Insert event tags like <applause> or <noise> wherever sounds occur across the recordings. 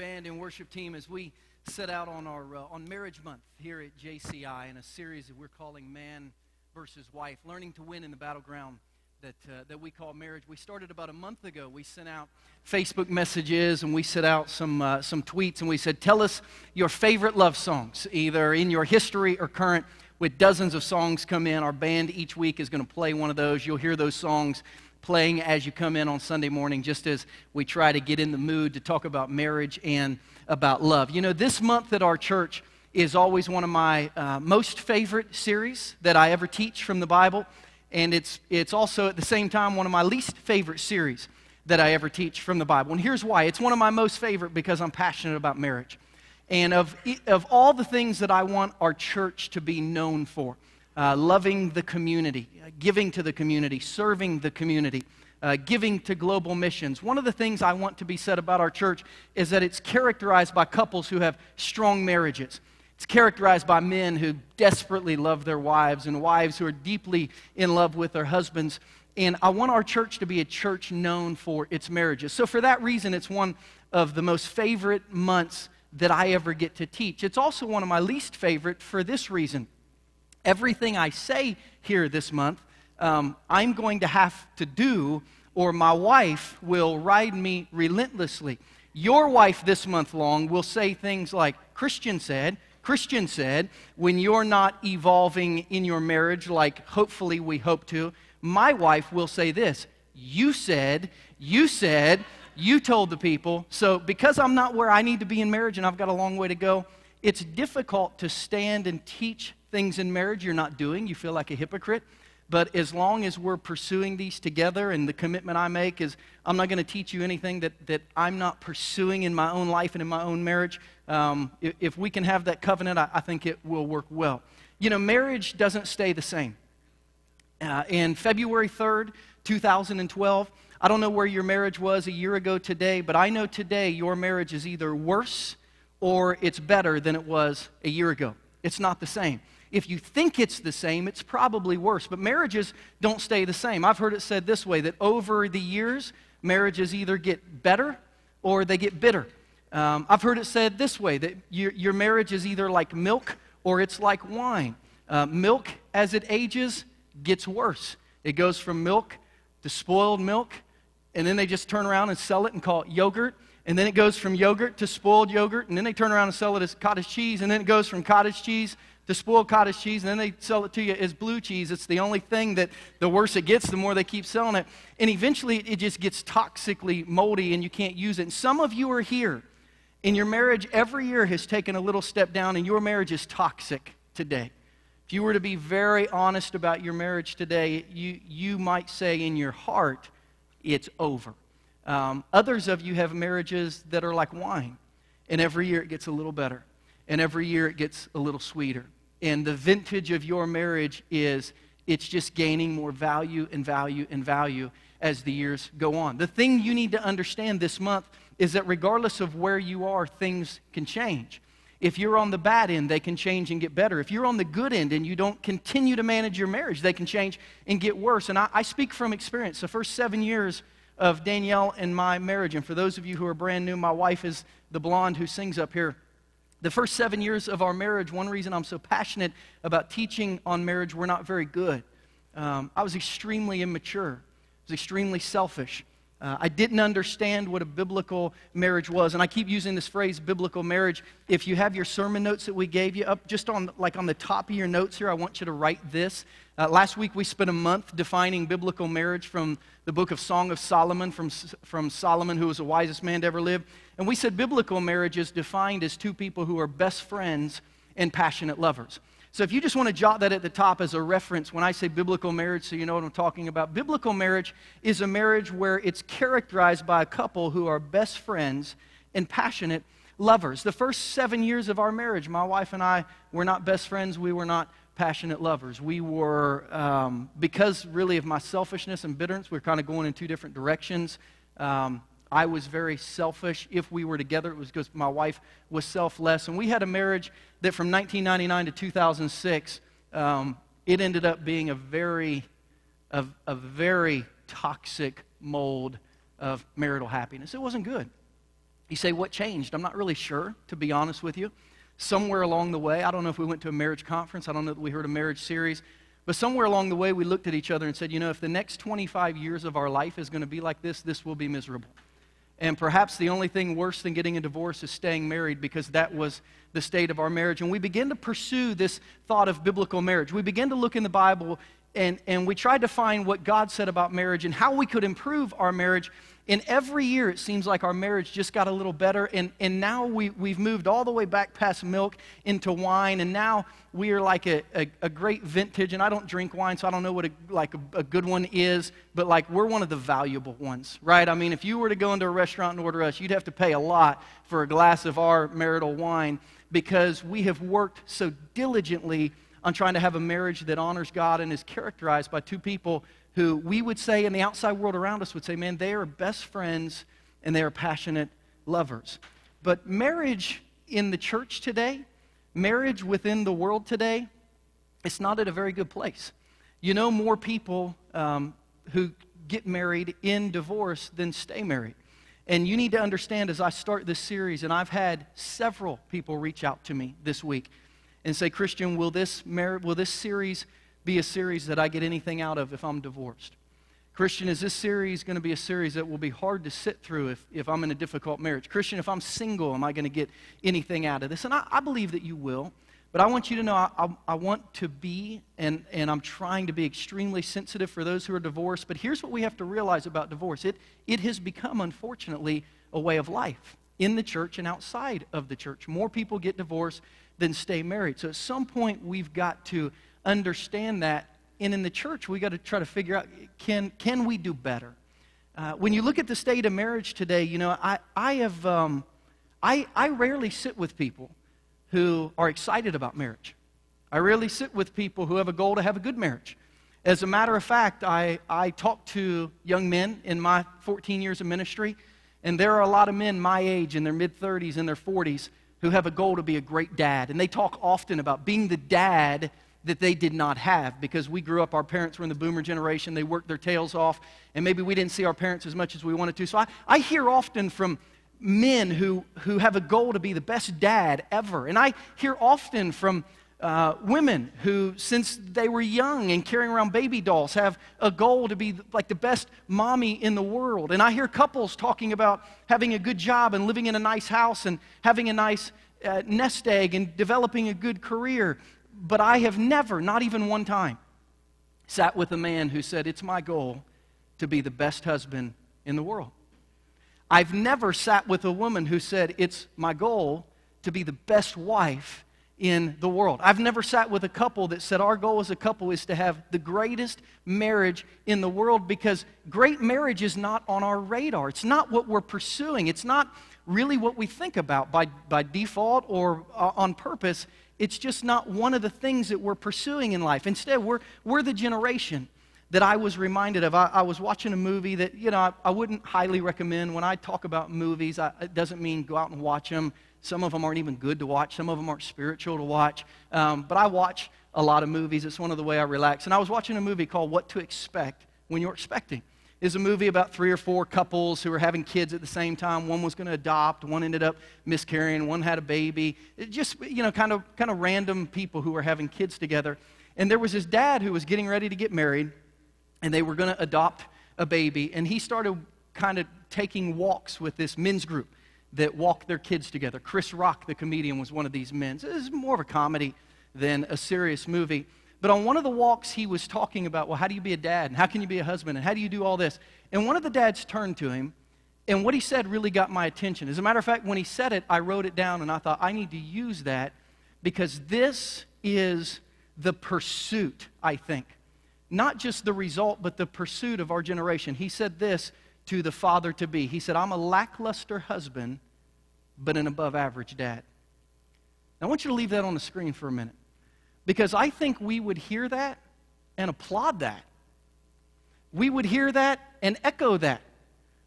band and worship team as we set out on our uh, on Marriage Month here at JCI in a series that we're calling Man versus Wife, learning to win in the battleground that uh, that we call marriage. We started about a month ago. We sent out Facebook messages and we sent out some uh, some tweets and we said, "Tell us your favorite love songs, either in your history or current." With dozens of songs come in, our band each week is going to play one of those. You'll hear those songs playing as you come in on Sunday morning, just as we try to get in the mood to talk about marriage and about love. You know, this month at our church is always one of my uh, most favorite series that I ever teach from the Bible, and it's, it's also at the same time one of my least favorite series that I ever teach from the Bible. And here's why it's one of my most favorite because I'm passionate about marriage. And of, of all the things that I want our church to be known for, uh, loving the community, giving to the community, serving the community, uh, giving to global missions. One of the things I want to be said about our church is that it's characterized by couples who have strong marriages. It's characterized by men who desperately love their wives and wives who are deeply in love with their husbands. And I want our church to be a church known for its marriages. So, for that reason, it's one of the most favorite months that I ever get to teach. It's also one of my least favorite for this reason everything I say here this month, um, I'm going to have to do, or my wife will ride me relentlessly. Your wife this month long will say things like, Christian said, Christian said, when you're not evolving in your marriage like hopefully we hope to, my wife will say this, you said, you said, you told the people. So because I'm not where I need to be in marriage and I've got a long way to go, it's difficult to stand and teach things in marriage you're not doing. You feel like a hypocrite. But as long as we're pursuing these together, and the commitment I make is I'm not going to teach you anything that, that I'm not pursuing in my own life and in my own marriage, um, if, if, we can have that covenant, I, I, think it will work well. You know, marriage doesn't stay the same. Uh, in February 3rd, 2012, I don't know where your marriage was a year ago today, but I know today your marriage is either worse or it's better than it was a year ago. It's not the same. If you think it's the same, it's probably worse. But marriages don't stay the same. I've heard it said this way that over the years, marriages either get better or they get bitter. Um, I've heard it said this way that your, your marriage is either like milk or it's like wine. Uh, milk, as it ages, gets worse. It goes from milk to spoiled milk, and then they just turn around and sell it and call it yogurt. And then it goes from yogurt to spoiled yogurt, and then they turn around and sell it as cottage cheese, and then it goes from cottage cheese to spoiled cottage cheese, and then they sell it to you as blue cheese. It's the only thing that the worse it gets, the more they keep selling it. And eventually it just gets toxically moldy and you can't use it. And some of you are here, and your marriage every year has taken a little step down, and your marriage is toxic today. If you were to be very honest about your marriage today, you, you might say in your heart, it's over. Um, others of you have marriages that are like wine, and every year it gets a little better, and every year it gets a little sweeter. And the vintage of your marriage is it's just gaining more value and value and value as the years go on. The thing you need to understand this month is that regardless of where you are, things can change. If you're on the bad end, they can change and get better. If you're on the good end and you don't continue to manage your marriage, they can change and get worse. And I, I speak from experience. The first seven years of Danielle and my marriage. And for those of you who are brand new, my wife is the blonde who sings up here. The first seven years of our marriage, one reason I'm so passionate about teaching on marriage, we're not very good. Um, I was extremely immature, I was extremely selfish. Uh, I didn't understand what a biblical marriage was. And I keep using this phrase, biblical marriage. If you have your sermon notes that we gave you up, just on like on the top of your notes here, I want you to write this. Uh, last week we spent a month defining biblical marriage from the book of Song of Solomon, from, from Solomon, who was the wisest man to ever live. And we said biblical marriage is defined as two people who are best friends and passionate lovers. So if you just want to jot that at the top as a reference when I say biblical marriage, so you know what I'm talking about, biblical marriage is a marriage where it's characterized by a couple who are best friends and passionate lovers. The first seven years of our marriage, my wife and I were not best friends, we were not passionate lovers. We were, um, because really of my selfishness and bitterness, we are kind of going in two different directions. Um, I was very selfish. If we were together, it was because my wife was selfless. And we had a marriage that from 1999 to 2006, um, it ended up being a very, a, a very toxic mold of marital happiness. It wasn't good. You say, what changed? I'm not really sure, to be honest with you. Somewhere along the way, I don't know if we went to a marriage conference, I don't know that we heard a marriage series, but somewhere along the way, we looked at each other and said, you know, if the next 25 years of our life is going to be like this, this will be miserable. And perhaps the only thing worse than getting a divorce is staying married because that was the state of our marriage. And we begin to pursue this thought of biblical marriage. We begin to look in the Bible and, and we tried to find what God said about marriage and how we could improve our marriage. And every year, it seems like our marriage just got a little better. And, and now we, we've moved all the way back past milk into wine. And now we are like a, a, a great vintage. And I don't drink wine, so I don't know what a, like a, a good one is. But like we're one of the valuable ones, right? I mean, if you were to go into a restaurant and order us, you'd have to pay a lot for a glass of our marital wine because we have worked so diligently on trying to have a marriage that honors God and is characterized by two people who we would say in the outside world around us would say, man, they are best friends and they are passionate lovers. But marriage in the church today, marriage within the world today, it's not at a very good place. You know, more people um, who get married in divorce than stay married. And you need to understand as I start this series, and I've had several people reach out to me this week and say, Christian, will this, mar- will this series be a series that I get anything out of if I'm divorced? Christian, is this series going to be a series that will be hard to sit through if, if I'm in a difficult marriage? Christian, if I'm single, am I going to get anything out of this? And I, I believe that you will. But I want you to know I, I, I, want to be, and, and I'm trying to be extremely sensitive for those who are divorced. But here's what we have to realize about divorce it, it has become, unfortunately, a way of life in the church and outside of the church. More people get divorced than stay married. So at some point, we've got to understand that. And in the church, we've got to try to figure out can, can we do better? Uh, when you look at the state of marriage today, you know, I, I have, um, I, I rarely sit with people who are excited about marriage. I rarely sit with people who have a goal to have a good marriage. As a matter of fact, I, I talk to young men in my 14 years of ministry, and there are a lot of men my age in their mid 30s and their 40s who have a goal to be a great dad. And they talk often about being the dad that they did not have because we grew up, our parents were in the boomer generation, they worked their tails off, and maybe we didn't see our parents as much as we wanted to. So I, I hear often from men who, who have a goal to be the best dad ever. And I hear often from uh, women who, since they were young and carrying around baby dolls, have a goal to be like the best mommy in the world. And I hear couples talking about having a good job and living in a nice house and having a nice uh, nest egg and developing a good career. But I have never, not even one time, sat with a man who said, It's my goal to be the best husband in the world. I've never sat with a woman who said, It's my goal to be the best wife in the world. I've never sat with a couple that said our goal as a couple is to have the greatest marriage in the world because great marriage is not on our radar. It's not what we're pursuing. It's not really what we think about by, by default or uh, on purpose. It's just not one of the things that we're pursuing in life. Instead, we're, we're the generation that I was reminded of. I, I was watching a movie that, you know, I, I, wouldn't highly recommend. When I talk about movies, I, it doesn't mean go out and watch them some of them aren't even good to watch, some of them aren't spiritual to watch. Um, but I watch a lot of movies. It's one of the way I relax. And I was watching a movie called What to Expect When You're Expecting. It's a movie about three or four couples who were having kids at the same time. One was going to adopt, one ended up miscarrying, one had a baby. It just, you know, kind of, kind of random people who were having kids together. And there was this dad who was getting ready to get married, and they were going to adopt a baby. And he started kind of taking walks with this men's group that walk their kids together. Chris Rock, the comedian, was one of these men. So this is more of a comedy than a serious movie. But on one of the walks, he was talking about, well, how do you be a dad? And how can you be a husband? And how do you do all this? And one of the dads turned to him, and what he said really got my attention. As a matter of fact, when he said it, I wrote it down, and I thought, I need to use that because this is the pursuit, I think. Not just the result, but the pursuit of our generation. He said this to the father to be. He said, I'm a lackluster husband, but an above average dad. Now, I want you to leave that on the screen for a minute because I think we would hear that and applaud that. We would hear that and echo that.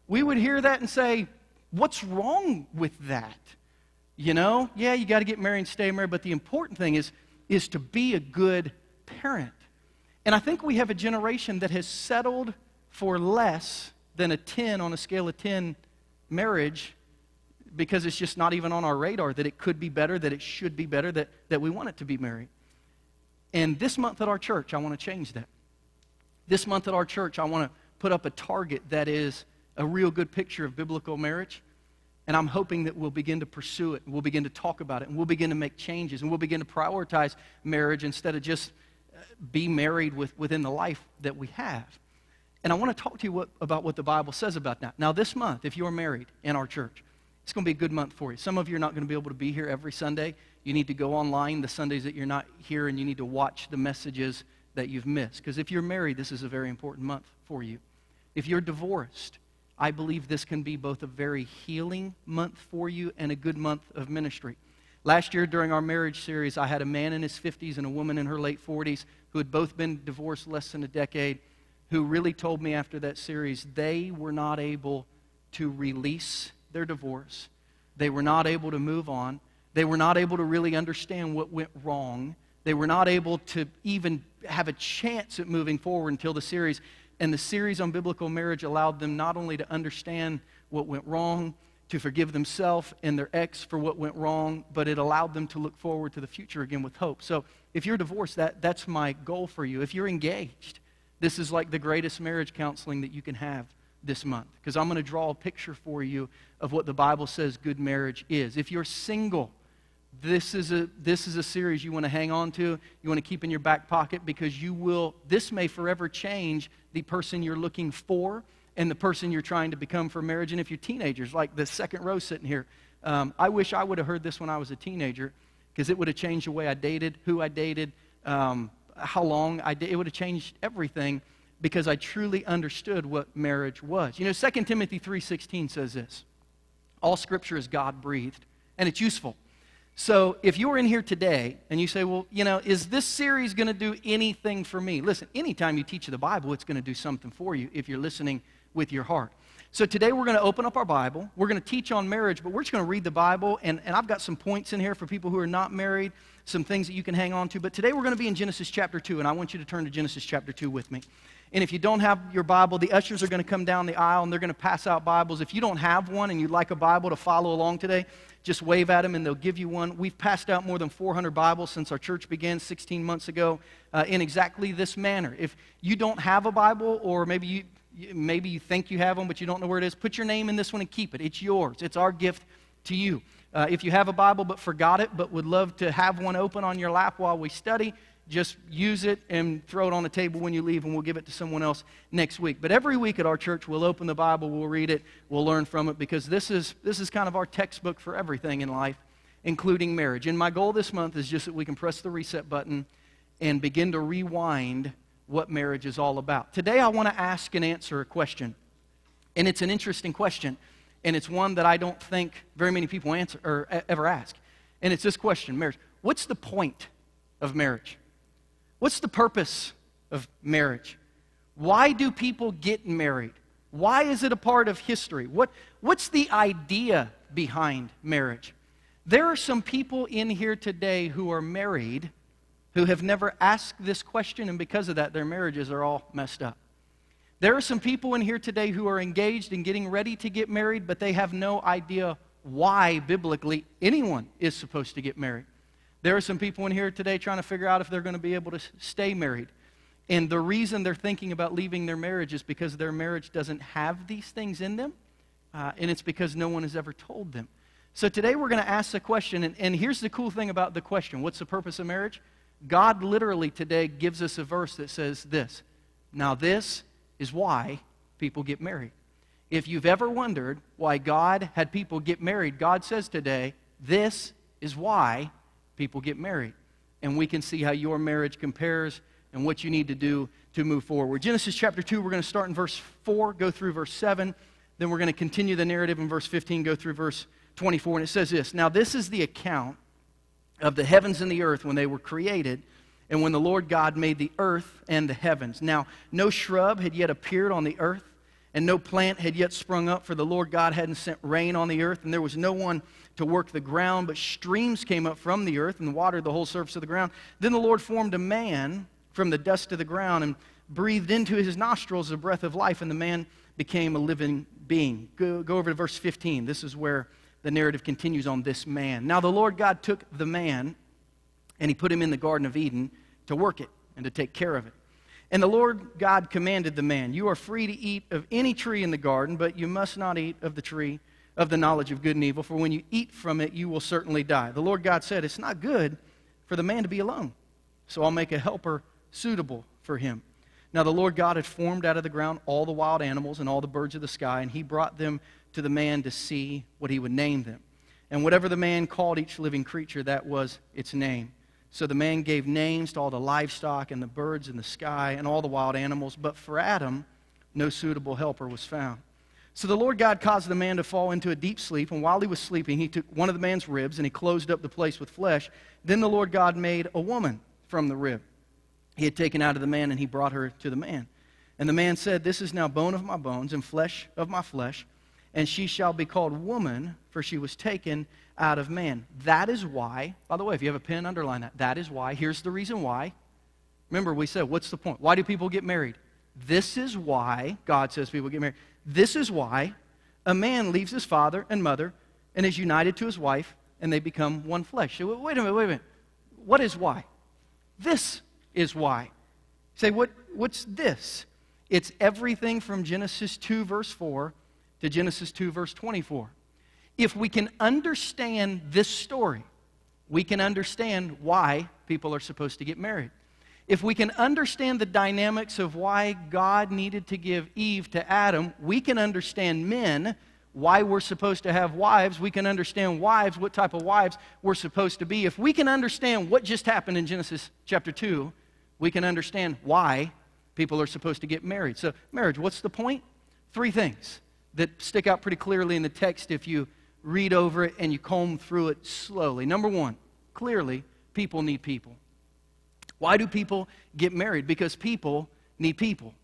We would hear that and say, What's wrong with that? You know, yeah, you got to get married and stay married, but the important thing is, is to be a good parent. And I think we have a generation that has settled for less than a 10 on a scale of 10 marriage because it's just not even on our radar that it could be better, that it should be better, that, that we want it to be married. And this month at our church, I want to change that. This month at our church, I want to put up a target that is a real good picture of biblical marriage. And I'm hoping that we'll begin to pursue it, and we'll begin to talk about it, and we'll begin to make changes, and we'll begin to prioritize marriage instead of just uh, be married with, within the life that we have. And I want to talk to you what, about what the Bible says about that. Now, this month, if you're married in our church, it's going to be a good month for you. Some of you are not going to be able to be here every Sunday. You need to go online the Sundays that you're not here, and you need to watch the messages that you've missed. Because if you're married, this is a very important month for you. If you're divorced, I believe this can be both a very healing month for you and a good month of ministry. Last year, during our marriage series, I had a man in his 50s and a woman in her late 40s who had both been divorced less than a decade, who really told me after that series they were not able to release their divorce. They were not able to move on. They were not able to really understand what went wrong. They were not able to even have a chance at moving forward until the series. And the series on biblical marriage allowed them not only to understand what went wrong, to forgive themselves and their ex for what went wrong, but it allowed them to look forward to the future again with hope. So if you're divorced, that, that's my goal for you. If you're engaged, this is like the greatest marriage counseling that you can have this month because I'm going to draw a picture for you of what the Bible says good marriage is. If you're single, this is a this is a series you want to hang on to you want to keep in your back pocket because you will this may forever change the person you're looking for and the person you're trying to become for marriage. And if you're teenagers like the second row sitting here um, i wish i would have heard this when i was a teenager because it would have changed the way i dated who i dated um, how long i did it would have changed everything because i truly understood what marriage was. You know 2 timothy 3.16 says this all scripture is god breathed and it's useful so if you're in here today and you say, well, you know, is this series going to do anything for me? Listen, anytime you teach the Bible, it's going to do something for you if you're listening with your heart. So today we're going to open up our Bible. We're going to teach on marriage, but we're just going to read the Bible. And, and I've got some points in here for people who are not married, some things that you can hang on to. But today we're going to be in Genesis chapter 2, and I want you to turn to Genesis chapter 2 with me. And if you don't have your Bible, the ushers are going to come down the aisle and they're going to pass out Bibles. If you don't have one and you'd like a Bible to follow along today, just wave at them and they'll give you one. We've passed out more than 400 Bibles since our church began 16 months ago uh, in exactly this manner. If you don't have a Bible, or maybe you, maybe you think you have one but you don't know where it is, put your name in this one and keep it. It's yours, it's our gift to you. Uh, if you have a Bible but forgot it, but would love to have one open on your lap while we study, just use it and throw it on the table when you leave, and we'll give it to someone else next week. But every week at our church, we'll open the Bible, we'll read it, we'll learn from it, because this is, this is kind of our textbook for everything in life, including marriage. And my goal this month is just that we can press the reset button and begin to rewind what marriage is all about. Today, I want to ask and answer a question. And it's an interesting question, and it's one that I don't think very many people answer or ever ask. And it's this question marriage. What's the point of marriage? What's the purpose of marriage? Why do people get married? Why is it a part of history? What, what's the idea behind marriage? There are some people in here today who are married who have never asked this question, and because of that, their marriages are all messed up. There are some people in here today who are engaged and getting ready to get married, but they have no idea why, biblically, anyone is supposed to get married. There are some people in here today trying to figure out if they're going to be able to stay married. And the reason they're thinking about leaving their marriage is because their marriage doesn't have these things in them, uh, and it's because no one has ever told them. So today we're going to ask the question, and, and here's the cool thing about the question what's the purpose of marriage? God literally today gives us a verse that says this. Now, this is why people get married. If you've ever wondered why God had people get married, God says today, this is why people get married. And we can see how your marriage compares and what you need to do to move forward. Genesis chapter 2, we're going to start in verse 4, go through verse 7. Then we're going to continue the narrative in verse 15, go through verse 24. And it says this Now, this is the account of the heavens and the earth when they were created, and when the Lord God made the earth and the heavens. Now, no shrub had yet appeared on the earth, and no plant had yet sprung up, for the Lord God hadn't sent rain on the earth, and there was no one to work the ground, but streams came up from the earth and watered the whole surface of the ground. Then the Lord formed a man from the dust of the ground and breathed into his nostrils the breath of life, and the man became a living being. Go, go over to verse 15. This is where the narrative continues on this man. Now, the Lord God took the man and he put him in the Garden of Eden to work it and to take care of it. And the Lord God commanded the man, You are free to eat of any tree in the garden, but you must not eat of the tree of the knowledge of good and evil, for when you eat from it, you will certainly die. The Lord God said, It's not good for the man to be alone, so I'll make a helper suitable for him. Now, the Lord God had formed out of the ground all the wild animals and all the birds of the sky, and he brought them to the man to see what he would name them. And whatever the man called each living creature, that was its name. So the man gave names to all the livestock and the birds in the sky and all the wild animals, but for Adam, no suitable helper was found. So the Lord God caused the man to fall into a deep sleep, and while he was sleeping, he took one of the man's ribs and he closed up the place with flesh. Then the Lord God made a woman from the rib he had taken out of the man, and he brought her to the man. And the man said, This is now bone of my bones and flesh of my flesh, and she shall be called woman, for she was taken out of man. That is why, by the way, if you have a pen, underline that. That is why. Here's the reason why. Remember, we said, What's the point? Why do people get married? This is why God says people get married. This is why a man leaves his father and mother and is united to his wife, and they become one flesh. Wait a minute, wait a minute. What is why? This is why. say, what, what's this? It's everything from Genesis 2, verse 4 to Genesis 2, verse 24. If we can understand this story, we can understand why people are supposed to get married. If we can understand the dynamics of why God needed to give Eve to Adam, we can understand men, why we're supposed to have wives. We can understand wives, what type of wives we're supposed to be. If we can understand what just happened in Genesis chapter 2, we can understand why people are supposed to get married. So, marriage, what's the point? Three things that stick out pretty clearly in the text if you read over it and you comb through it slowly. Number one, clearly, people need people. Why do people get married? Because people need people.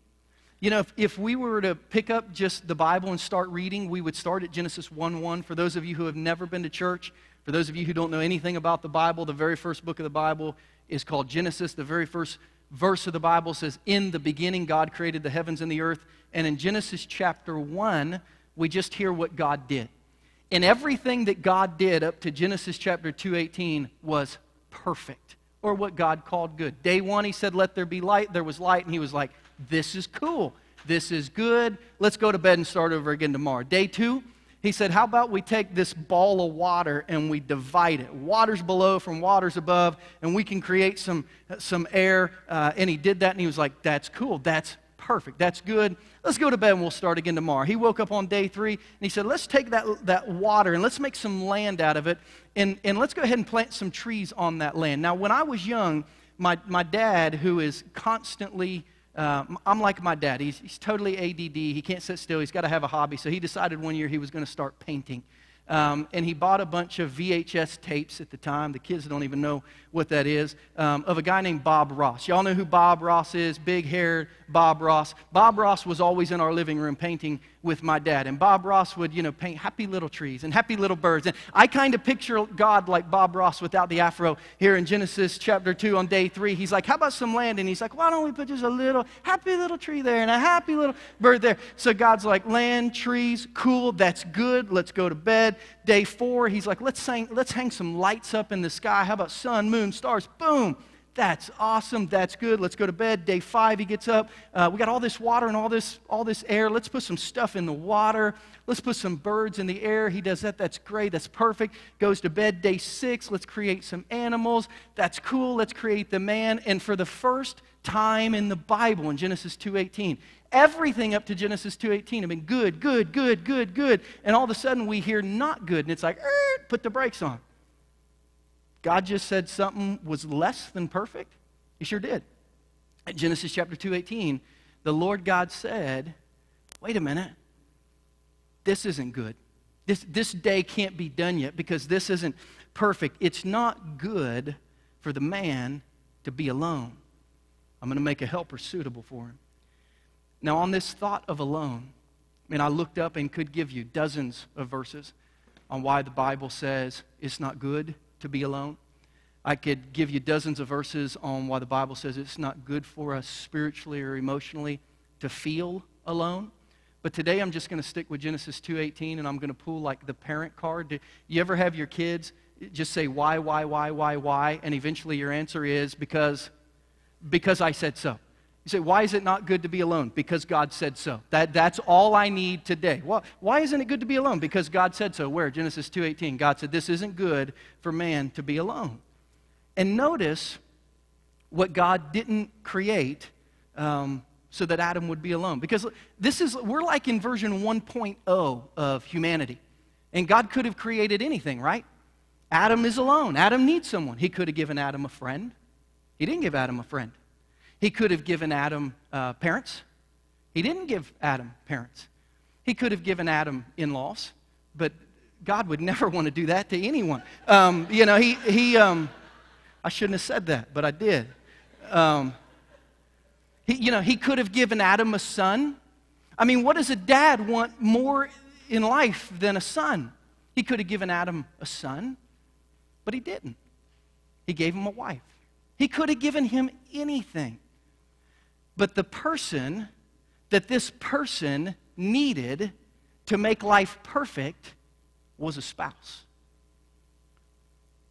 You know, if, if we were to pick up just the Bible and start reading, we would start at Genesis 1 1. For those of you who have never been to church, for those of you who don't know anything about the Bible, the very first book of the Bible is called Genesis. The very first verse of the Bible says, In the beginning, God created the heavens and the earth. And in Genesis chapter 1, we just hear what God did. And everything that God did up to Genesis chapter 2:18 was perfect, or what God called good. Day one, he said, Let there be light. There was light, and he was like, This is cool. This is good. Let's go to bed and start over again tomorrow. Day two, he said, How about we take this ball of water and we divide it? Water's below from water's above, and we can create some, some air. Uh, and he did that, and he was like, That's cool. That's perfect. That's good. Let's go to bed and we'll start again tomorrow. He woke up on day three and he said, Let's take that, that water and let's make some land out of it, and, and let's go ahead and plant some trees on that land. Now, when I was young, my, my dad, who is constantly uh, I'm like my dad. He's, he's totally ADD. He can't sit still. He's got to have a hobby. So he decided one year he was going to start painting. Um, and he bought a bunch of VHS tapes at the time. The kids don't even know what that is. Um, of a guy named Bob Ross. Y'all know who Bob Ross is? Big haired Bob Ross. Bob Ross was always in our living room painting with my dad. And Bob Ross would, you know, paint happy little trees and happy little birds. And I kind of picture God like Bob Ross without the afro here in Genesis chapter 2 on day 3. He's like, how about some land? And he's like, why don't we put just a little happy little tree there and a happy little bird there? So God's like, land, trees, cool, that's good. Let's go to bed. Day 4, he's like, let's hang, let's hang some lights up in the sky. How about sun, moon, stars? Boom. That's awesome. That's good. Let's go to bed. Day five, he gets up. Uh, we got all this water and all this, all this air. Let's put some stuff in the water. Let's put some birds in the air. He does that. That's great. That's perfect. Goes to bed. Day six, let's create some animals. That's cool. Let's create the man. And for the first time in the Bible, in Genesis 2.18, everything up to Genesis 2.18 have been good, good, good, good, good. And all of a sudden we hear not good. And it's like, er, put the brakes on. God just said something was less than perfect? He sure did. At Genesis chapter 2:18, the Lord God said, "Wait a minute. This isn't good. This, this day can't be done yet because this isn't perfect. It's not good for the man to be alone. I'm going to make a helper suitable for him." Now, on this thought of alone, I mean, I looked up and could give you dozens of verses on why the Bible says it's not good to be alone. I could give you dozens of verses on why the Bible says it's not good for us spiritually or emotionally to feel alone. But today I'm just going to stick with Genesis 2:18 and I'm going to pull like the parent card. Do you ever have your kids just say why why why why why and eventually your answer is because because I said so. You say, why is it not good to be alone? Because God said so. That, that's all I need today. Well, why isn't it good to be alone? Because God said so. Where? Genesis 2.18. God said, this isn't good for man to be alone. And notice what God didn't create um, so that Adam would be alone. Because this is, we're like in version 1.0 of humanity. And God could have created anything, right? Adam is alone. Adam needs someone. He could have given Adam a friend. He didn't give Adam a friend. He could have given Adam uh, parents. He didn't give Adam parents. He could have given Adam in laws, but God would never want to do that to anyone. Um, you know, he, he um, I shouldn't have said that, but I did. Um, he, you know, he could have given Adam a son. I mean, what does a dad want more in life than a son? He could have given Adam a son, but he didn't. He gave him a wife. He could have given him anything. But the person that this person needed to make life perfect was a spouse.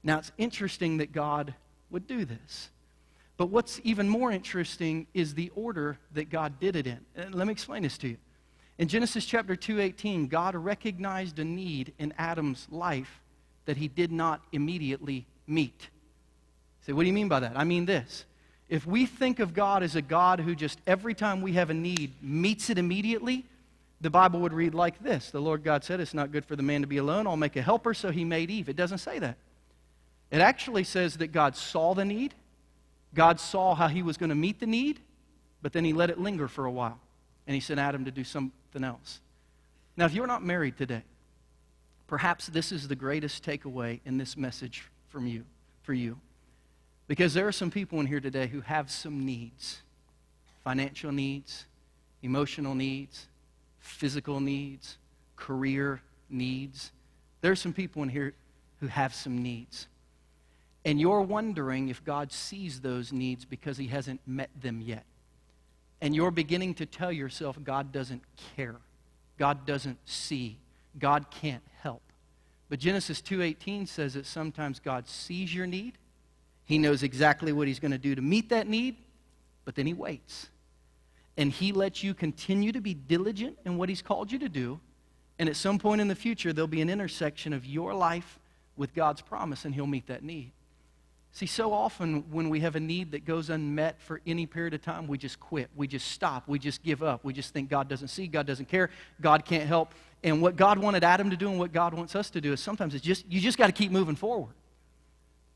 Now, it's interesting that God would do this. But what's even more interesting is the order that God did it in. And let me explain this to you. In Genesis chapter 2:18, God recognized a need in Adam's life that he did not immediately meet. Say, what do you mean by that? I mean this if we think of God as a God who just every time we have a need meets it immediately, the Bible would read like this The Lord God said, It's not good for the man to be alone. I'll make a helper, so he made Eve. It doesn't say that. It actually says that God saw the need, God saw how he was going to meet the need, but then he let it linger for a while. And he sent Adam to do something else. Now, if you're not married today, perhaps this is the greatest takeaway in this message from you, for you. Because there are some people in here today who have some needs financial needs, emotional needs, physical needs, career needs. There are some people in here who have some needs. And you're wondering if God sees those needs because He hasn't met them yet. And you're beginning to tell yourself God doesn't care. God doesn't see. God can't help. But Genesis 2:18 says that sometimes God sees your need he knows exactly what he's going to do to meet that need, but then he waits. And he lets you continue to be diligent in what he's called you to do. And at some point in the future, there'll be an intersection of your life with God's promise, and he'll meet that need. See, so often when we have a need that goes unmet for any period of time, we just quit. We just stop. We just give up. We just think God doesn't see, God doesn't care, God can't help. And what God wanted Adam to do and what God wants us to do is sometimes it's just, you just got to keep moving forward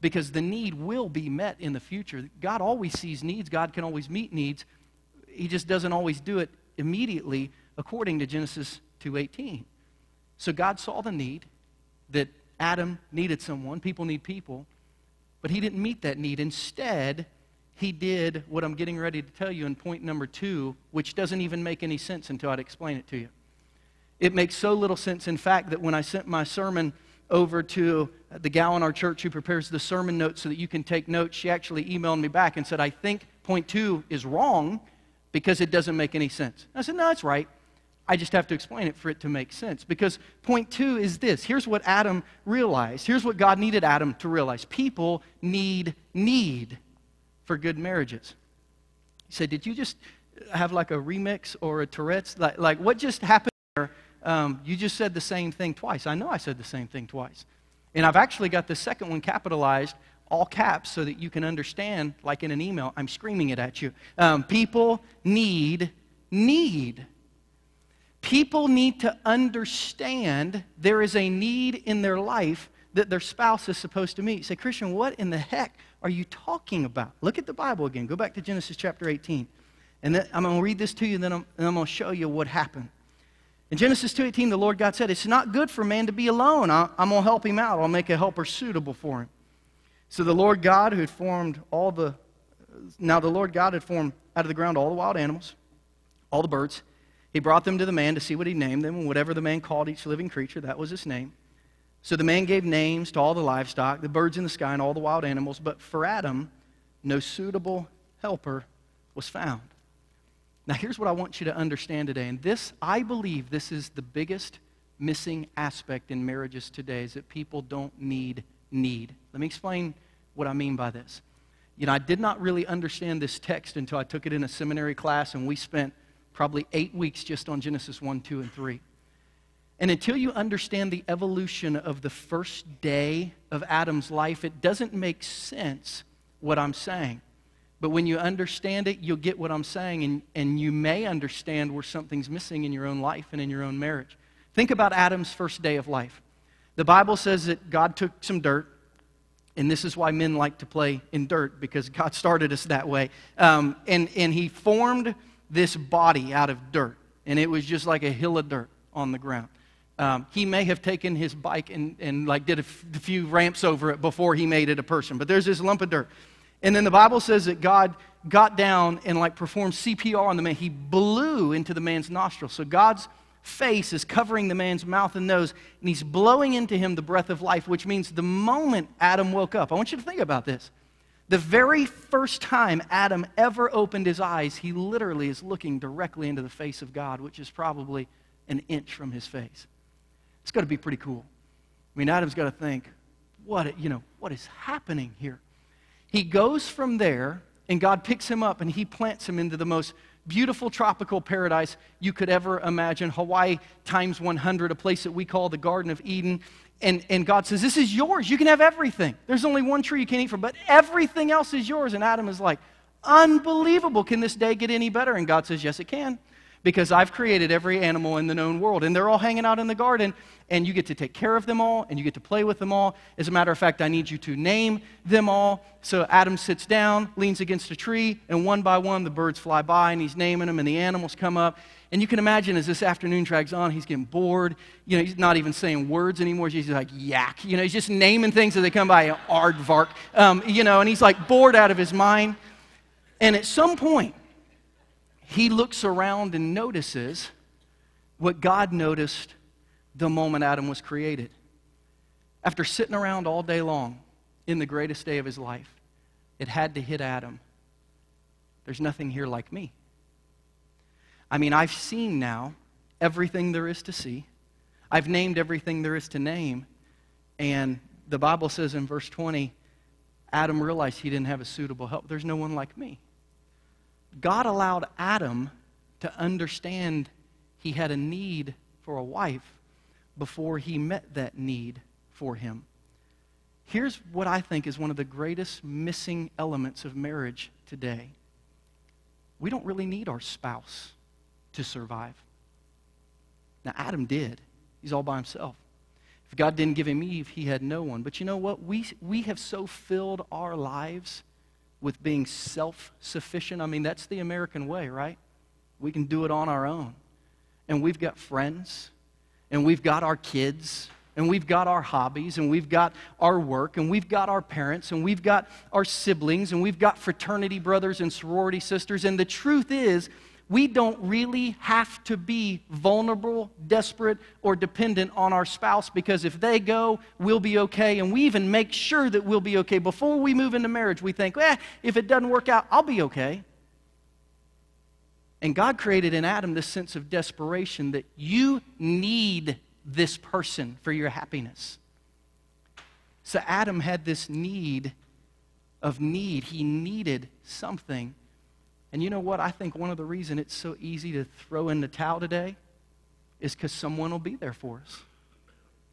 because the need will be met in the future. God always sees needs, God can always meet needs. He just doesn't always do it immediately according to Genesis 2:18. So God saw the need that Adam needed someone, people need people, but he didn't meet that need. Instead, he did what I'm getting ready to tell you in point number 2, which doesn't even make any sense until I'd explain it to you. It makes so little sense in fact that when I sent my sermon over to the gal in our church who prepares the sermon notes so that you can take notes. She actually emailed me back and said, I think point two is wrong because it doesn't make any sense. I said, No, that's right. I just have to explain it for it to make sense. Because point two is this here's what Adam realized. Here's what God needed Adam to realize people need need for good marriages. He said, Did you just have like a remix or a Tourette's? Like, like what just happened there? Um, you just said the same thing twice. I know I said the same thing twice. And I've actually got the second one capitalized, all caps, so that you can understand, like in an email, I'm screaming it at you. Um, people need need. People need to understand there is a need in their life that their spouse is supposed to meet. Say, Christian, what in the heck are you talking about? Look at the Bible again. Go back to Genesis chapter 18. And then I'm going to read this to you, and then I'm, I'm going to show you what happened. In Genesis 2:18, the Lord God said, "It's not good for man to be alone. I'm going to help him out. I'll make a helper suitable for him." So the Lord God who had formed all the now the Lord God had formed out of the ground all the wild animals, all the birds. He brought them to the man to see what he named them, and whatever the man called each living creature, that was his name. So the man gave names to all the livestock, the birds in the sky, and all the wild animals, but for Adam, no suitable helper was found. Now, here's what I want you to understand today. And this, I believe, this is the biggest missing aspect in marriages today is that people don't need need. Let me explain what I mean by this. You know, I did not really understand this text until I took it in a seminary class, and we spent probably eight weeks just on Genesis 1, 2, and 3. And until you understand the evolution of the first day of Adam's life, it doesn't make sense what I'm saying. But when you understand it, you'll get what I'm saying, and, and you may understand where something's missing in your own life and in your own marriage. Think about Adam's first day of life. The Bible says that God took some dirt, and this is why men like to play in dirt, because God <laughs> started us that way. Um, and, and He formed this body out of dirt, and it was just like a hill of dirt on the ground. Um, he may have taken his bike and, and like did a, few ramps over it before he made it a person, but there's this lump of dirt. And then the Bible says that God got down and like performed CPR on the man. He blew into the man's nostril. So God's face is covering the man's mouth and nose, and he's blowing into him the breath of life, which means the moment Adam woke up, I want you to think about this. The very first time Adam ever opened his eyes, he literally is looking directly into the face of God, which is probably an inch from his face. It's got to be pretty cool. I mean, Adam's got to think, what, you know, what is happening here? He goes from there, and God picks him up and he plants him into the most beautiful tropical paradise you could ever imagine Hawaii times 100, a place that we call the Garden of Eden. And, and God says, This is yours. You can have everything. There's only one tree you can't eat from, but everything else is yours. And Adam is like, Unbelievable. Can this day get any better? And God says, Yes, it can because I've created every animal in the known world. And they're all hanging out in the garden, and you get to take care of them all, and you get to play with them all. As a matter of fact, I need you to name them all. So Adam sits down, leans against a tree, and one by one, the birds fly by, and he's naming them, and the animals come up. And you can imagine as this afternoon drags on, he's getting bored. You know, he's not even saying words anymore. He's like, yak. You know, he's just naming things as they come by, aardvark. Um, you know, and he's like bored out of his mind. And at some point, he looks around and notices what God noticed the moment Adam was created. After sitting around all day long in the greatest day of his life, it had to hit Adam. There's nothing here like me. I mean, I've seen now everything there is to see. I've named everything there is to name. And the Bible says in verse 20, Adam realized he didn't have a suitable help. There's no one like me. God allowed Adam to understand he had a need for a wife before he met that need for him. Here's what I think is one of the greatest missing elements of marriage today we don't really need our spouse to survive. Now, Adam did, he's all by himself. If God didn't give him Eve, he had no one. But you know what? We, we have so filled our lives with being self sufficient. I mean, that's the American way, right? We can do it on our own. And we've got friends, and we've got our kids, and we've got our hobbies, and we've got our work, and we've got our parents, and we've got our siblings, and we've got fraternity brothers and sorority sisters. And the truth is, we don't really have to be vulnerable, desperate, or dependent on our spouse because if they go, we'll be okay. And we even make sure that we'll be okay. Before we move into marriage, we think, eh, if it doesn't work out, I'll be okay. And God created in Adam this sense of desperation that you need this person for your happiness. So Adam had this need of need. He needed something and you know what? I think one of the reasons it's so easy to throw in the towel today is because someone will be there for us.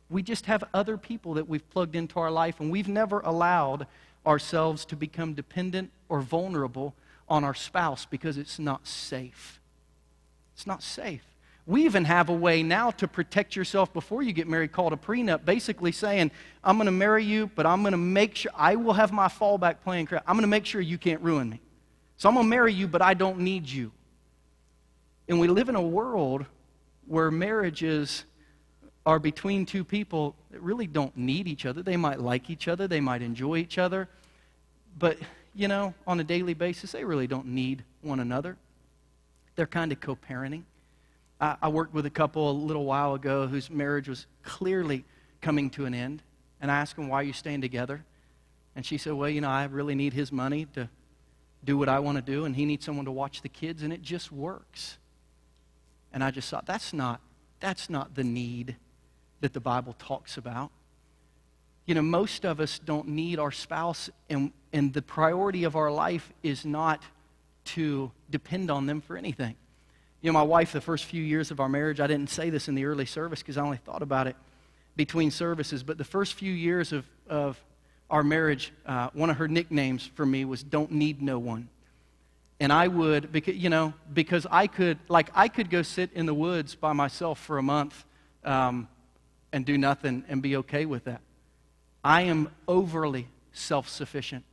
We just have other people that we've plugged into our life, and we've never allowed ourselves to become dependent or vulnerable on our spouse because it's not safe. It's not safe. We even have a way now to protect yourself before you get married called a prenup, basically saying, I'm going to marry you, but I'm going to make sure I will have my fallback plan. I'm going to make sure you can't ruin me. So I'm going to marry you, but I don't need you. And we live in a world where marriages are between two people that really don't need each other. They might like each other, they might enjoy each other, but, you know, on a daily basis, they really don't need one another. They're kind of co parenting. I, I worked with a couple a little while ago whose marriage was clearly coming to an end, and I asked them, Why are you staying together? And she said, Well, you know, I really need his money to do what I want to do, and he needs someone to watch the kids, and it just works. And I just thought, that's not, that's not the need that the Bible talks about. You know, most of us don't need our spouse, and, and the priority of our life is not to depend on them for anything. You know, my wife, the first few years of our marriage, I didn't say this in the early service because I only thought about it between services, but the first few years of, of our marriage, uh, one of her nicknames for me was Don't Need No One. And I would, because, you know, because I could, like, I could go sit in the woods by myself for a month um, and do nothing and be okay with that. I am overly self sufficient.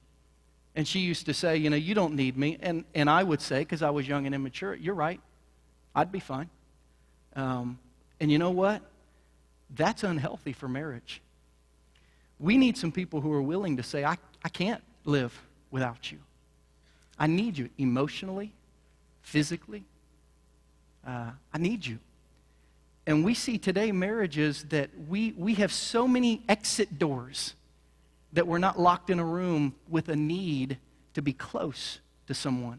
And she used to say, You know, you don't need me. And, and I would say, because I was young and immature, You're right. I'd be fine. Um, and you know what? That's unhealthy for marriage. We need some people who are willing to say, I, I can't live without you. I need you emotionally, physically. Uh, I need you. And we see today marriages that we, we have so many exit doors that we're not locked in a room with a need to be close to someone.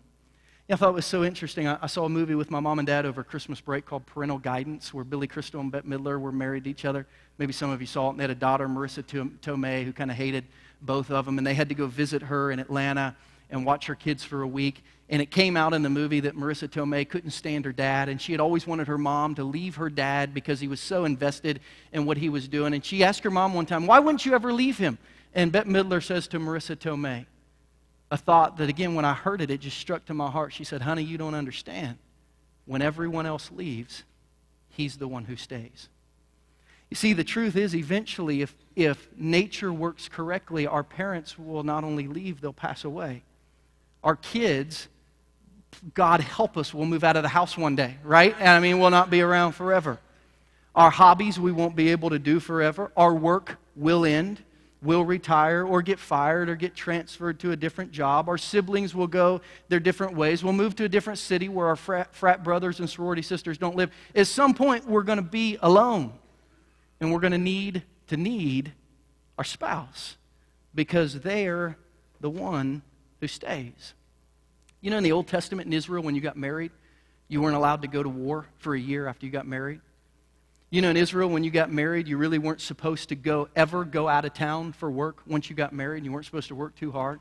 I thought it was so interesting. I, I, saw a movie with my mom and dad over Christmas break called Parental Guidance, where Billy Crystal and Bette Midler were married to each other. Maybe some of you saw it. And they had a daughter, Marisa Tomei, who kind of hated both of them. And they had to go visit her in Atlanta and watch her kids for a week. And it came out in the movie that Marisa Tomei couldn't stand her dad. And she had always wanted her mom to leave her dad because he was so invested in what he was doing. And she asked her mom one time, Why wouldn't you ever leave him? And Bette Midler says to Marisa Tomei, a thought that, again, when I heard it, it just struck to my heart. She said, Honey, you don't understand. When everyone else leaves, he's the one who stays. You see, the truth is, eventually, if, if nature works correctly, our parents will not only leave, they'll pass away. Our kids, God help us, will move out of the house one day, right? And I mean, we'll not be around forever. Our hobbies we won't be able to do forever. Our work will end We'll retire or get fired or get transferred to a different job. Our siblings will go their different ways. We'll move to a different city where our frat, frat brothers and sorority sisters don't live. At some point, we're going to be alone. And we're going to need to need our spouse because they're the one who stays. You know, in the Old Testament in Israel, when you got married, you weren't allowed to go to war for a year after you got married. You know, in Israel, when you got married, you really weren't supposed to go ever go out of town for work once you got married. You weren't supposed to work too hard.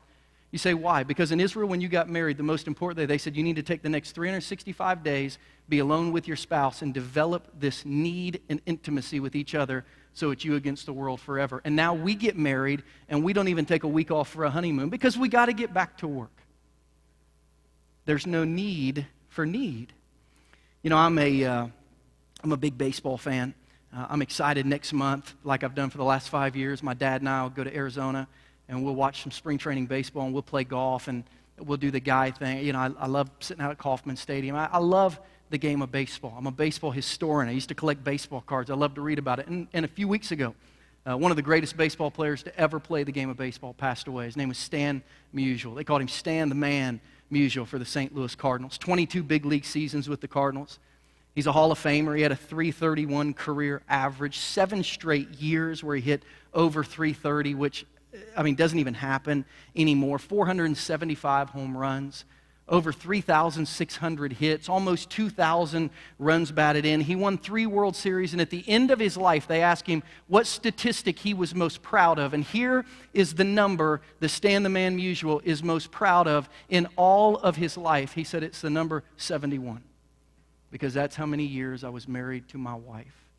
You say, why? Because in Israel, when you got married, the most important day, they said you need to take the next 365 days, be alone with your spouse, and develop this need and intimacy with each other so it's you against the world forever. And now we get married, and we don't even take a week off for a honeymoon because we got to get back to work. There's no need for need. You know, I'm a. Uh, I'm a big baseball fan. Uh, I'm excited next month, like I've done for the last five years. My dad and I will go to Arizona and we'll watch some spring training baseball and we'll play golf and we'll do the guy thing. You know, I, I love sitting out at Kauffman Stadium. I, I, love the game of baseball. I'm a baseball historian. I used to collect baseball cards. I love to read about it. And, and a few weeks ago, uh, one of the greatest baseball players to ever play the game of baseball passed away. His name was Stan Musial. They called him Stan the Man Musial for the St. Louis Cardinals. 22 big league seasons with the Cardinals. He's a Hall of Famer. He had a 331 career average, seven straight years where he hit over 330, which, I mean, doesn't even happen anymore. 475 home runs, over 3,600 hits, almost 2,000 runs batted in. He won three World Series, and at the end of his life, they asked him what statistic he was most proud of. And here is the number the Stan the Man Musial is most proud of in all of his life. He said it's the number 71 because that's how many years I was married to my wife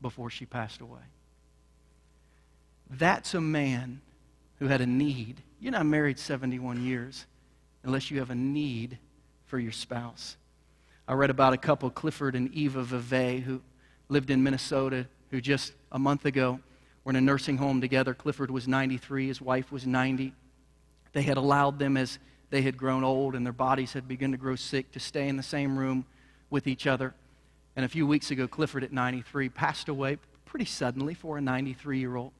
before she passed away. That's a man who had a need. You're not married 71 years unless you have a need for your spouse. I read about a couple, Clifford and Eva Vevay, who lived in Minnesota, who just a month ago were in a nursing home together. Clifford was 93, his wife was 90. They had allowed them as they had grown old and their bodies had begun to grow sick to stay in the same room with each other. And a few weeks ago, Clifford at 93 passed away pretty suddenly for a 93 year old.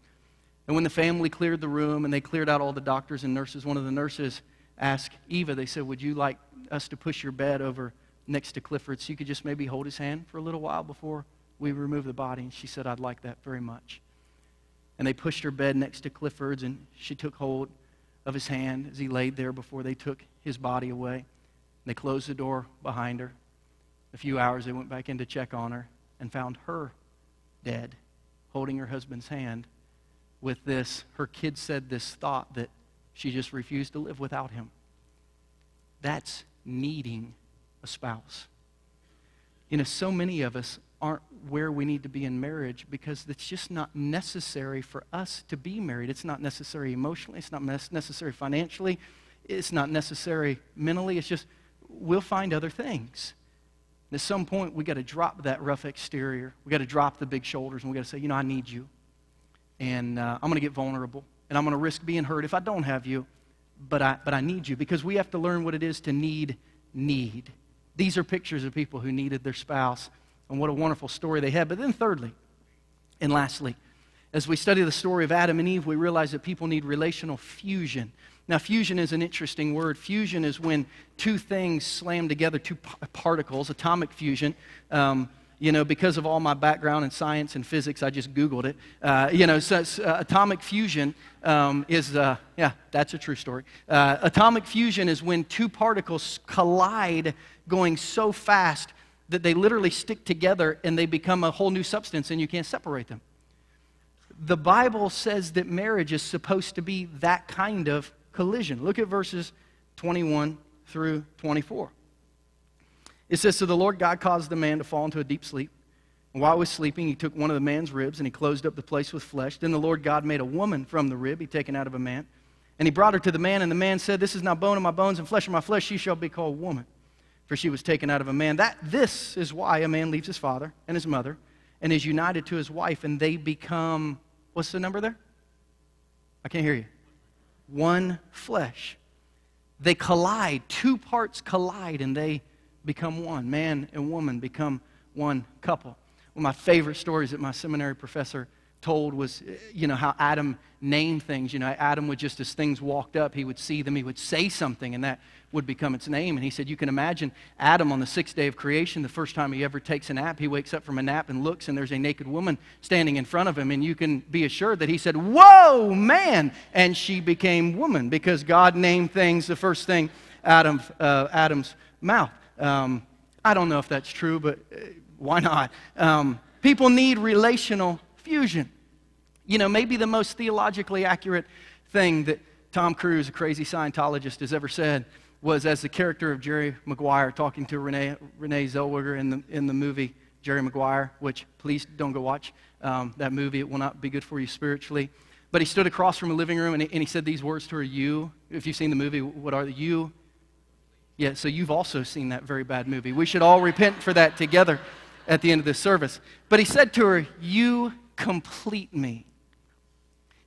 And when the family cleared the room and they cleared out all the doctors and nurses, one of the nurses asked Eva, they said, Would you like us to push your bed over next to Clifford so you could just maybe hold his hand for a little while before we remove the body? And she said, I'd like that very much. And they pushed her bed next to Clifford's and she took hold of his hand as he laid there before they took his body away. They closed the door behind her. A few hours, they went back in to check on her and found her dead, holding her husband's hand with this. Her kid said this thought that she just refused to live without him. That's needing a spouse. You know, so many of us aren't where we need to be in marriage because it's just not necessary for us to be married. It's not necessary emotionally, it's not necessary financially, it's not necessary mentally. It's just we'll find other things. And at some point, we got to drop that rough exterior. We got to drop the big shoulders, and we got to say, you know, I need you, and uh, I'm going to get vulnerable, and I'm going to risk being hurt if I don't have you, but I but I need you because we have to learn what it is to need need. These are pictures of people who needed their spouse and what a wonderful story they had. But then, thirdly, and lastly, as we study the story of Adam and Eve, we realize that people need relational fusion. Now, fusion is an interesting word. Fusion is when two things slam together, two particles, atomic fusion. Um, you know, because of all my background in science and physics, I just Googled it. Uh, you know, so uh, atomic fusion um, is, uh, yeah, that's a true story. Uh, atomic fusion is when two particles collide going so fast that they literally stick together and they become a whole new substance and you can't separate them. The Bible says that marriage is supposed to be that kind of collision. Look at verses 21 through 24. It says, So the Lord God caused the man to fall into a deep sleep. And while he was sleeping, he took one of the man's ribs and he closed up the place with flesh. Then the Lord God made a woman from the rib he'd taken out of a man. And he brought her to the man, and the man said, This is now bone of my bones and flesh of my flesh. She shall be called woman for she was taken out of a man. That, this is why a man leaves his father and his mother and is united to his wife, and they become, what's the number there? I can't hear you. One flesh. They collide, two parts collide, and they become one. Man and woman become one couple. One of my favorite stories that my seminary professor told was, you know, how Adam named things. You know, Adam would just, as things walked up, he would see them, he would say something, and that would become its name. And he said, You can imagine Adam on the sixth day of creation, the first time he ever takes a nap, he wakes up from a nap and looks, and there's a naked woman standing in front of him. And you can be assured that he said, Whoa, man! And she became woman because God named things the first thing out of uh, Adam's mouth. Um, I don't know if that's true, but uh, why not? Um, people need relational fusion. You know, maybe the most theologically accurate thing that Tom Cruise, a crazy Scientologist, has ever said was as the character of Jerry Maguire talking to Renee, Renee Zellweger in the, in the movie Jerry Maguire, which please don't go watch um, that movie. It will not be good for you spiritually. But he stood across from a living room and he, and he said these words to her, You. If you've seen the movie, what are the you? Yeah, so you've also seen that very bad movie. We should all repent for that together at the end of this service. But he said to her, You complete me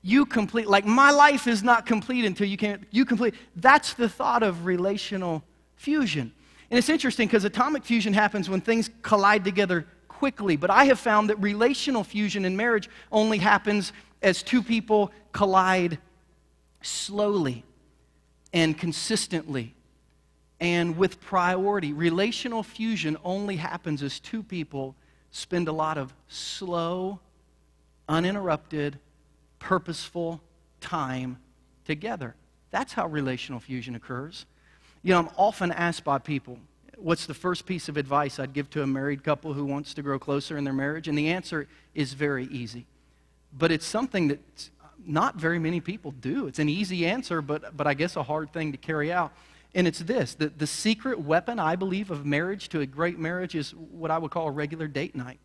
you complete like my life is not complete until you can you complete that's the thought of relational fusion and it's interesting because atomic fusion happens when things collide together quickly but i have found that relational fusion in marriage only happens as two people collide slowly and consistently and with priority relational fusion only happens as two people spend a lot of slow uninterrupted purposeful time together. That's how relational fusion occurs. You know, I'm often asked by people, what's the first piece of advice I'd give to a married couple who wants to grow closer in their marriage? And the answer is very easy. But it's something that not very many people do. It's an easy answer, but, but I guess a hard thing to carry out. And it's this the, the secret weapon, I believe, of marriage to a great marriage is what I would call a regular date night.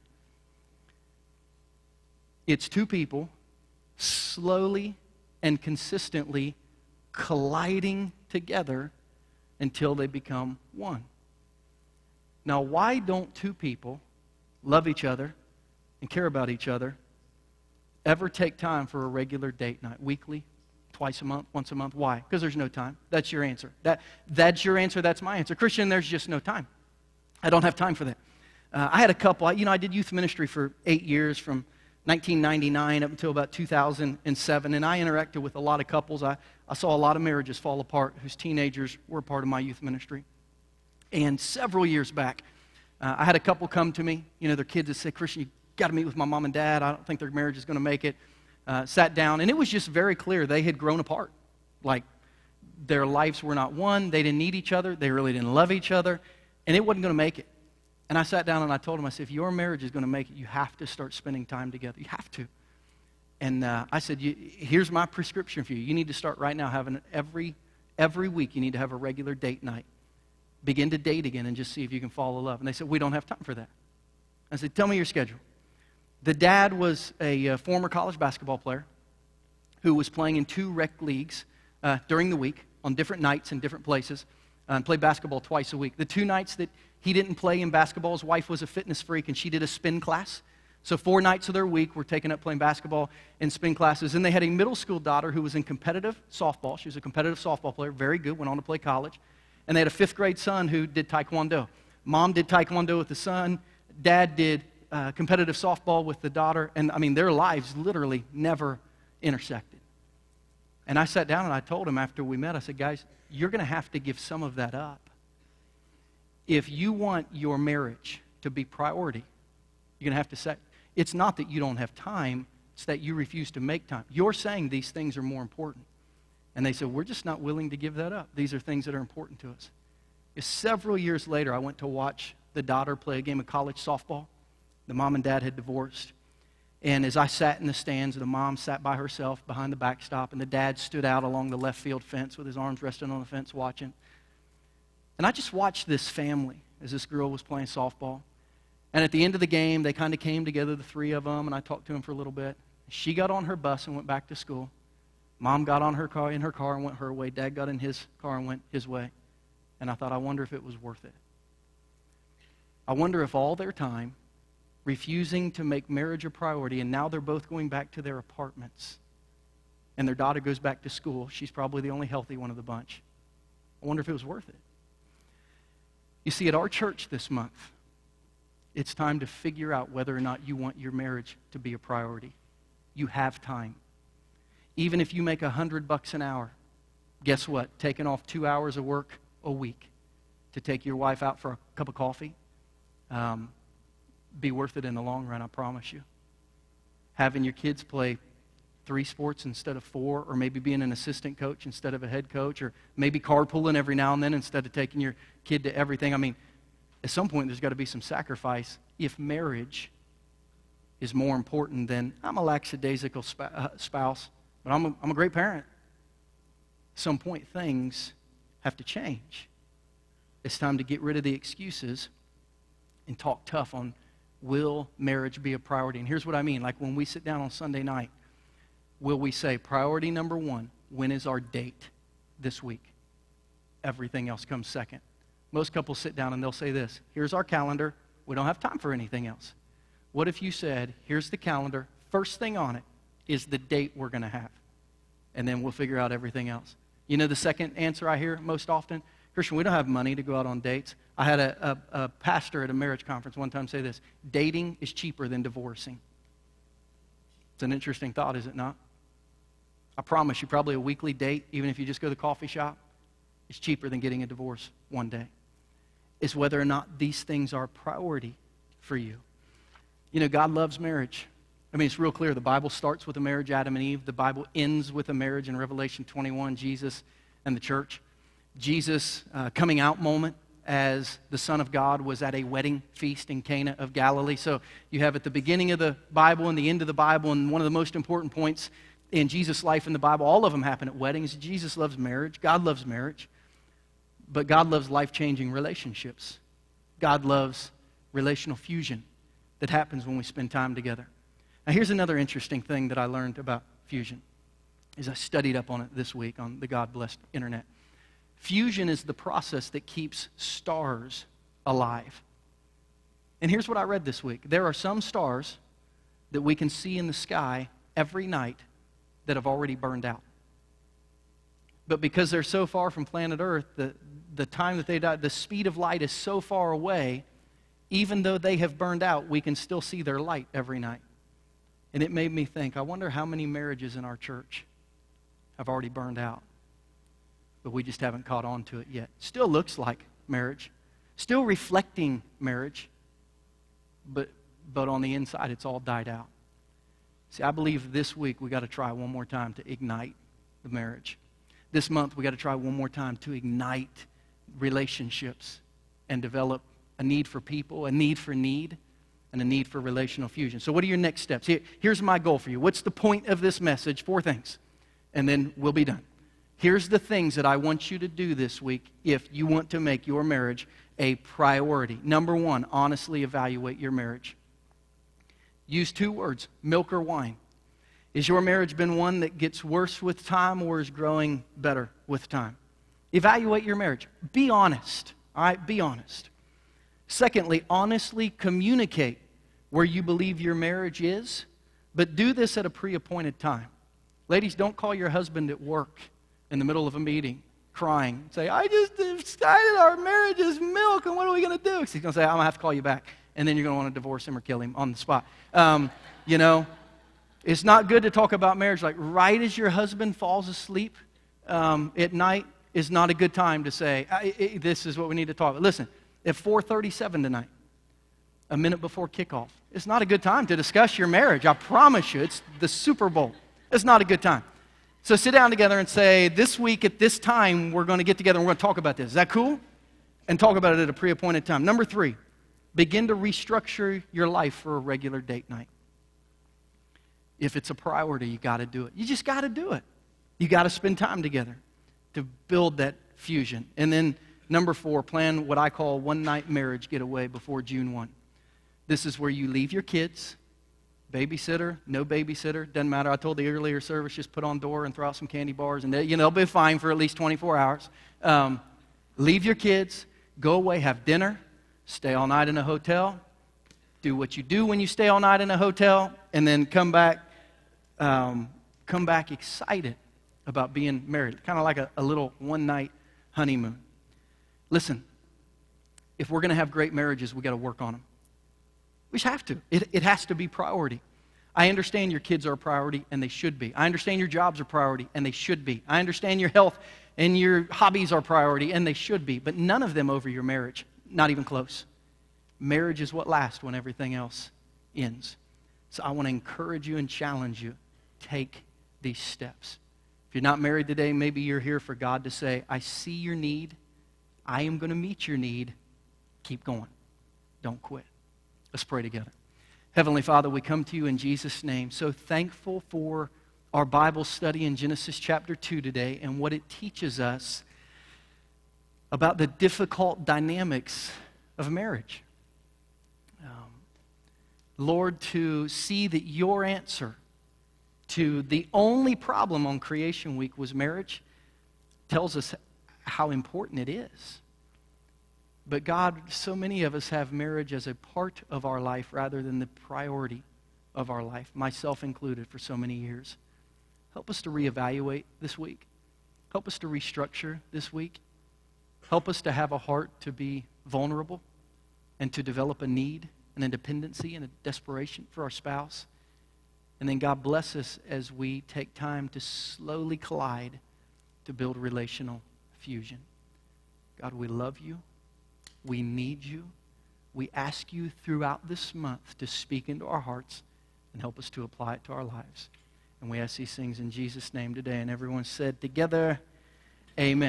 It's two people slowly and consistently colliding together until they become one. Now, why don't two people love each other and care about each other ever take time for a regular date night, weekly, twice a month, once a month? Why? Because there's no time. That's your answer. That, that's your answer. That's my answer. Christian, there's just no time. I don't have time for that. Uh, I had a couple, you know, I did youth ministry for eight years from 1999 up until about 2007, and I interacted with a lot of couples. I, I saw a lot of marriages fall apart whose teenagers were part of my youth ministry. And several years back, uh, I had a couple come to me. You know, their kids had said, Christian, you got to meet with my mom and dad. I don't think their marriage is going to make it. Uh, sat down, and it was just very clear they had grown apart. Like, their lives were not one. They didn't need each other. They really didn't love each other. And it wasn't going to make it. And I sat down and I told him, I said, if your marriage is going to make it, you have to start spending time together. You have to. And uh, I said, here's my prescription for you. You need to start right now having every, every week, you need to have a regular date night. Begin to date again and just see if you can fall in love. And they said, we don't have time for that. I said, tell me your schedule. The dad was a uh, former college basketball player who was playing in two rec leagues uh, during the week on different nights in different places uh, and played basketball twice a week. The two nights that he didn't play in basketball, his wife was a fitness freak and she did a spin class. So, four nights of their week were taken up playing basketball and spin classes. And they had a middle school daughter who was in competitive softball. She was a competitive softball player, very good, went on to play college. And they had a fifth grade son who did taekwondo. Mom did taekwondo with the son, dad did uh, competitive softball with the daughter. And I mean, their lives literally never intersected. And I sat down and I told him after we met, I said, guys, you're going to have to give some of that up. If you want your marriage to be priority, you're going to have to say, it's not that you don't have time, it's that you refuse to make time. You're saying these things are more important. And they said, We're just not willing to give that up. These are things that are important to us. Several years later, I went to watch the daughter play a game of college softball. The mom and dad had divorced. And as I sat in the stands, the mom sat by herself behind the backstop, and the dad stood out along the left field fence with his arms resting on the fence watching. And I just watched this family as this girl was playing softball. And at the end of the game, they kind of came together, the three of them, and I talked to them for a little bit. She got on her bus and went back to school. Mom got on her car in her car and went her way. Dad got in his car and went his way. And I thought, I wonder if it was worth it. I wonder if all their time refusing to make marriage a priority, and now they're both going back to their apartments. And their daughter goes back to school. She's probably the only healthy one of the bunch. I wonder if it was worth it. You see, at our church this month, it's time to figure out whether or not you want your marriage to be a priority. You have time. Even if you make a hundred bucks an hour, guess what? Taking off two hours of work a week to take your wife out for a cup of coffee, um, be worth it in the long run, I promise you. Having your kids play three sports instead of four, or maybe being an assistant coach instead of a head coach, or maybe carpooling every now and then instead of taking your kid to everything. I mean, at some point, there's got to be some sacrifice if marriage is more important than I'm a lackadaisical uh, spouse, but I'm a, I'm a great parent. At some point, things have to change. It's time to get rid of the excuses and talk tough on will marriage be a priority? And here's what I mean like when we sit down on Sunday night, will we say, priority number one, when is our date this week? Everything else comes second. Most couples sit down and they'll say this Here's our calendar. We don't have time for anything else. What if you said, Here's the calendar. First thing on it is the date we're going to have. And then we'll figure out everything else. You know the second answer I hear most often? Christian, we don't have money to go out on dates. I had a, a, a pastor at a marriage conference one time say this dating is cheaper than divorcing. It's an interesting thought, is it not? I promise you, probably a weekly date, even if you just go to the coffee shop, is cheaper than getting a divorce one day. Is whether or not these things are a priority for you. You know, God loves marriage. I mean, it's real clear. The Bible starts with a marriage, Adam and Eve. The Bible ends with a marriage in Revelation 21, Jesus and the church. Jesus' uh, coming out moment as the Son of God was at a wedding feast in Cana of Galilee. So you have at the beginning of the Bible and the end of the Bible, and one of the most important points in Jesus' life in the Bible, all of them happen at weddings. Jesus loves marriage, God loves marriage, but God loves life changing relationships. God loves relational fusion that happens when we spend time together. Now, here's another interesting thing that I learned about fusion. As I studied up on it this week on the God blessed internet. Fusion is the process that keeps stars alive. And here's what I read this week there are some stars that we can see in the sky every night that have already burned out. But because they're so far from planet Earth, the, the time that they die, the speed of light is so far away, even though they have burned out, we can still see their light every night. And it made me think I wonder how many marriages in our church have already burned out but we just haven't caught on to it yet. Still looks like marriage, still reflecting marriage, but, but on the inside, it's all died out. See, I believe this week we got to try one more time to ignite the marriage. This month, we got to try one more time to ignite relationships and develop a need for people, a need for need, and a need for relational fusion. So, what are your next steps? Here, here's my goal for you. What's the point of this message? Four things, and then we'll be done. Here's the things that I want you to do this week if you want to make your marriage a priority. Number one, honestly evaluate your marriage. Use two words milk or wine. Is your marriage been one that gets worse with time or is growing better with time? Evaluate your marriage. Be honest. All right, be honest. Secondly, honestly communicate where you believe your marriage is, but do this at a pre appointed time. Ladies, don't call your husband at work in the middle of a meeting crying. Say, I just decided our marriage is milk, and what are we going to do? He's going to say, I'm going to have to call you back. And then you're going to want to divorce him or kill him on the spot. Um, you know, it's not good to talk about marriage like right as your husband falls asleep um, at night is not a good time to say, this is what we need to talk about. Listen, at 4.37 tonight, a minute before kickoff, it's not a good time to discuss your marriage. I promise you, it's the Super Bowl. It's not a good time. So sit down together and say, this week at this time, we're going to get together and we're going to talk about this. Is that cool? And talk about it at a pre appointed time. Number three, begin to restructure your life for a regular date night. If it's a priority, you got to do it. You just got to do it. You got to spend time together to build that fusion. And then number four, plan what I call one night marriage getaway before June 1. This is where you leave your kids, babysitter, no babysitter, doesn't matter. I told the earlier service, just put on door and throw out some candy bars, and they, you know, they'll be fine for at least 24 hours. Um, leave your kids, go away, have dinner, stay all night in a hotel, do what you do when you stay all night in a hotel, and then come back um, come back excited about being married, kind of like a, a little one night honeymoon. Listen, if we're going to have great marriages, we got to work on them. We just have to. It, it has to be priority. I understand your kids are a priority, and they should be. I understand your jobs are priority, and they should be. I understand your health and your hobbies are priority, and they should be. But none of them over your marriage, not even close. Marriage is what lasts when everything else ends. So I want to encourage you and challenge you take these steps. If you're not married today, maybe you're here for God to say, I see your need. I am going to meet your need. Keep going. Don't quit. Let's pray together. Heavenly Father, we come to you in Jesus' name. So thankful for our Bible study in Genesis chapter 2 today and what it teaches us about the difficult dynamics of marriage. Um, Lord, to see that your answer to the only problem on creation week was marriage tells us how important it is. But God, so many of us have marriage as a part of our life rather than the priority of our life, myself included, for so many years. Help us to reevaluate this week. Help us to restructure this week. Help us to have a heart to be vulnerable and to develop a need, an dependency and a desperation for our spouse. And then God bless us as we take time to slowly collide to build relational fusion. God, we love you. We need you. We ask you throughout this month to speak into our hearts and help us to apply it to our lives. And we ask these things in Jesus' name today. And everyone said together, Amen.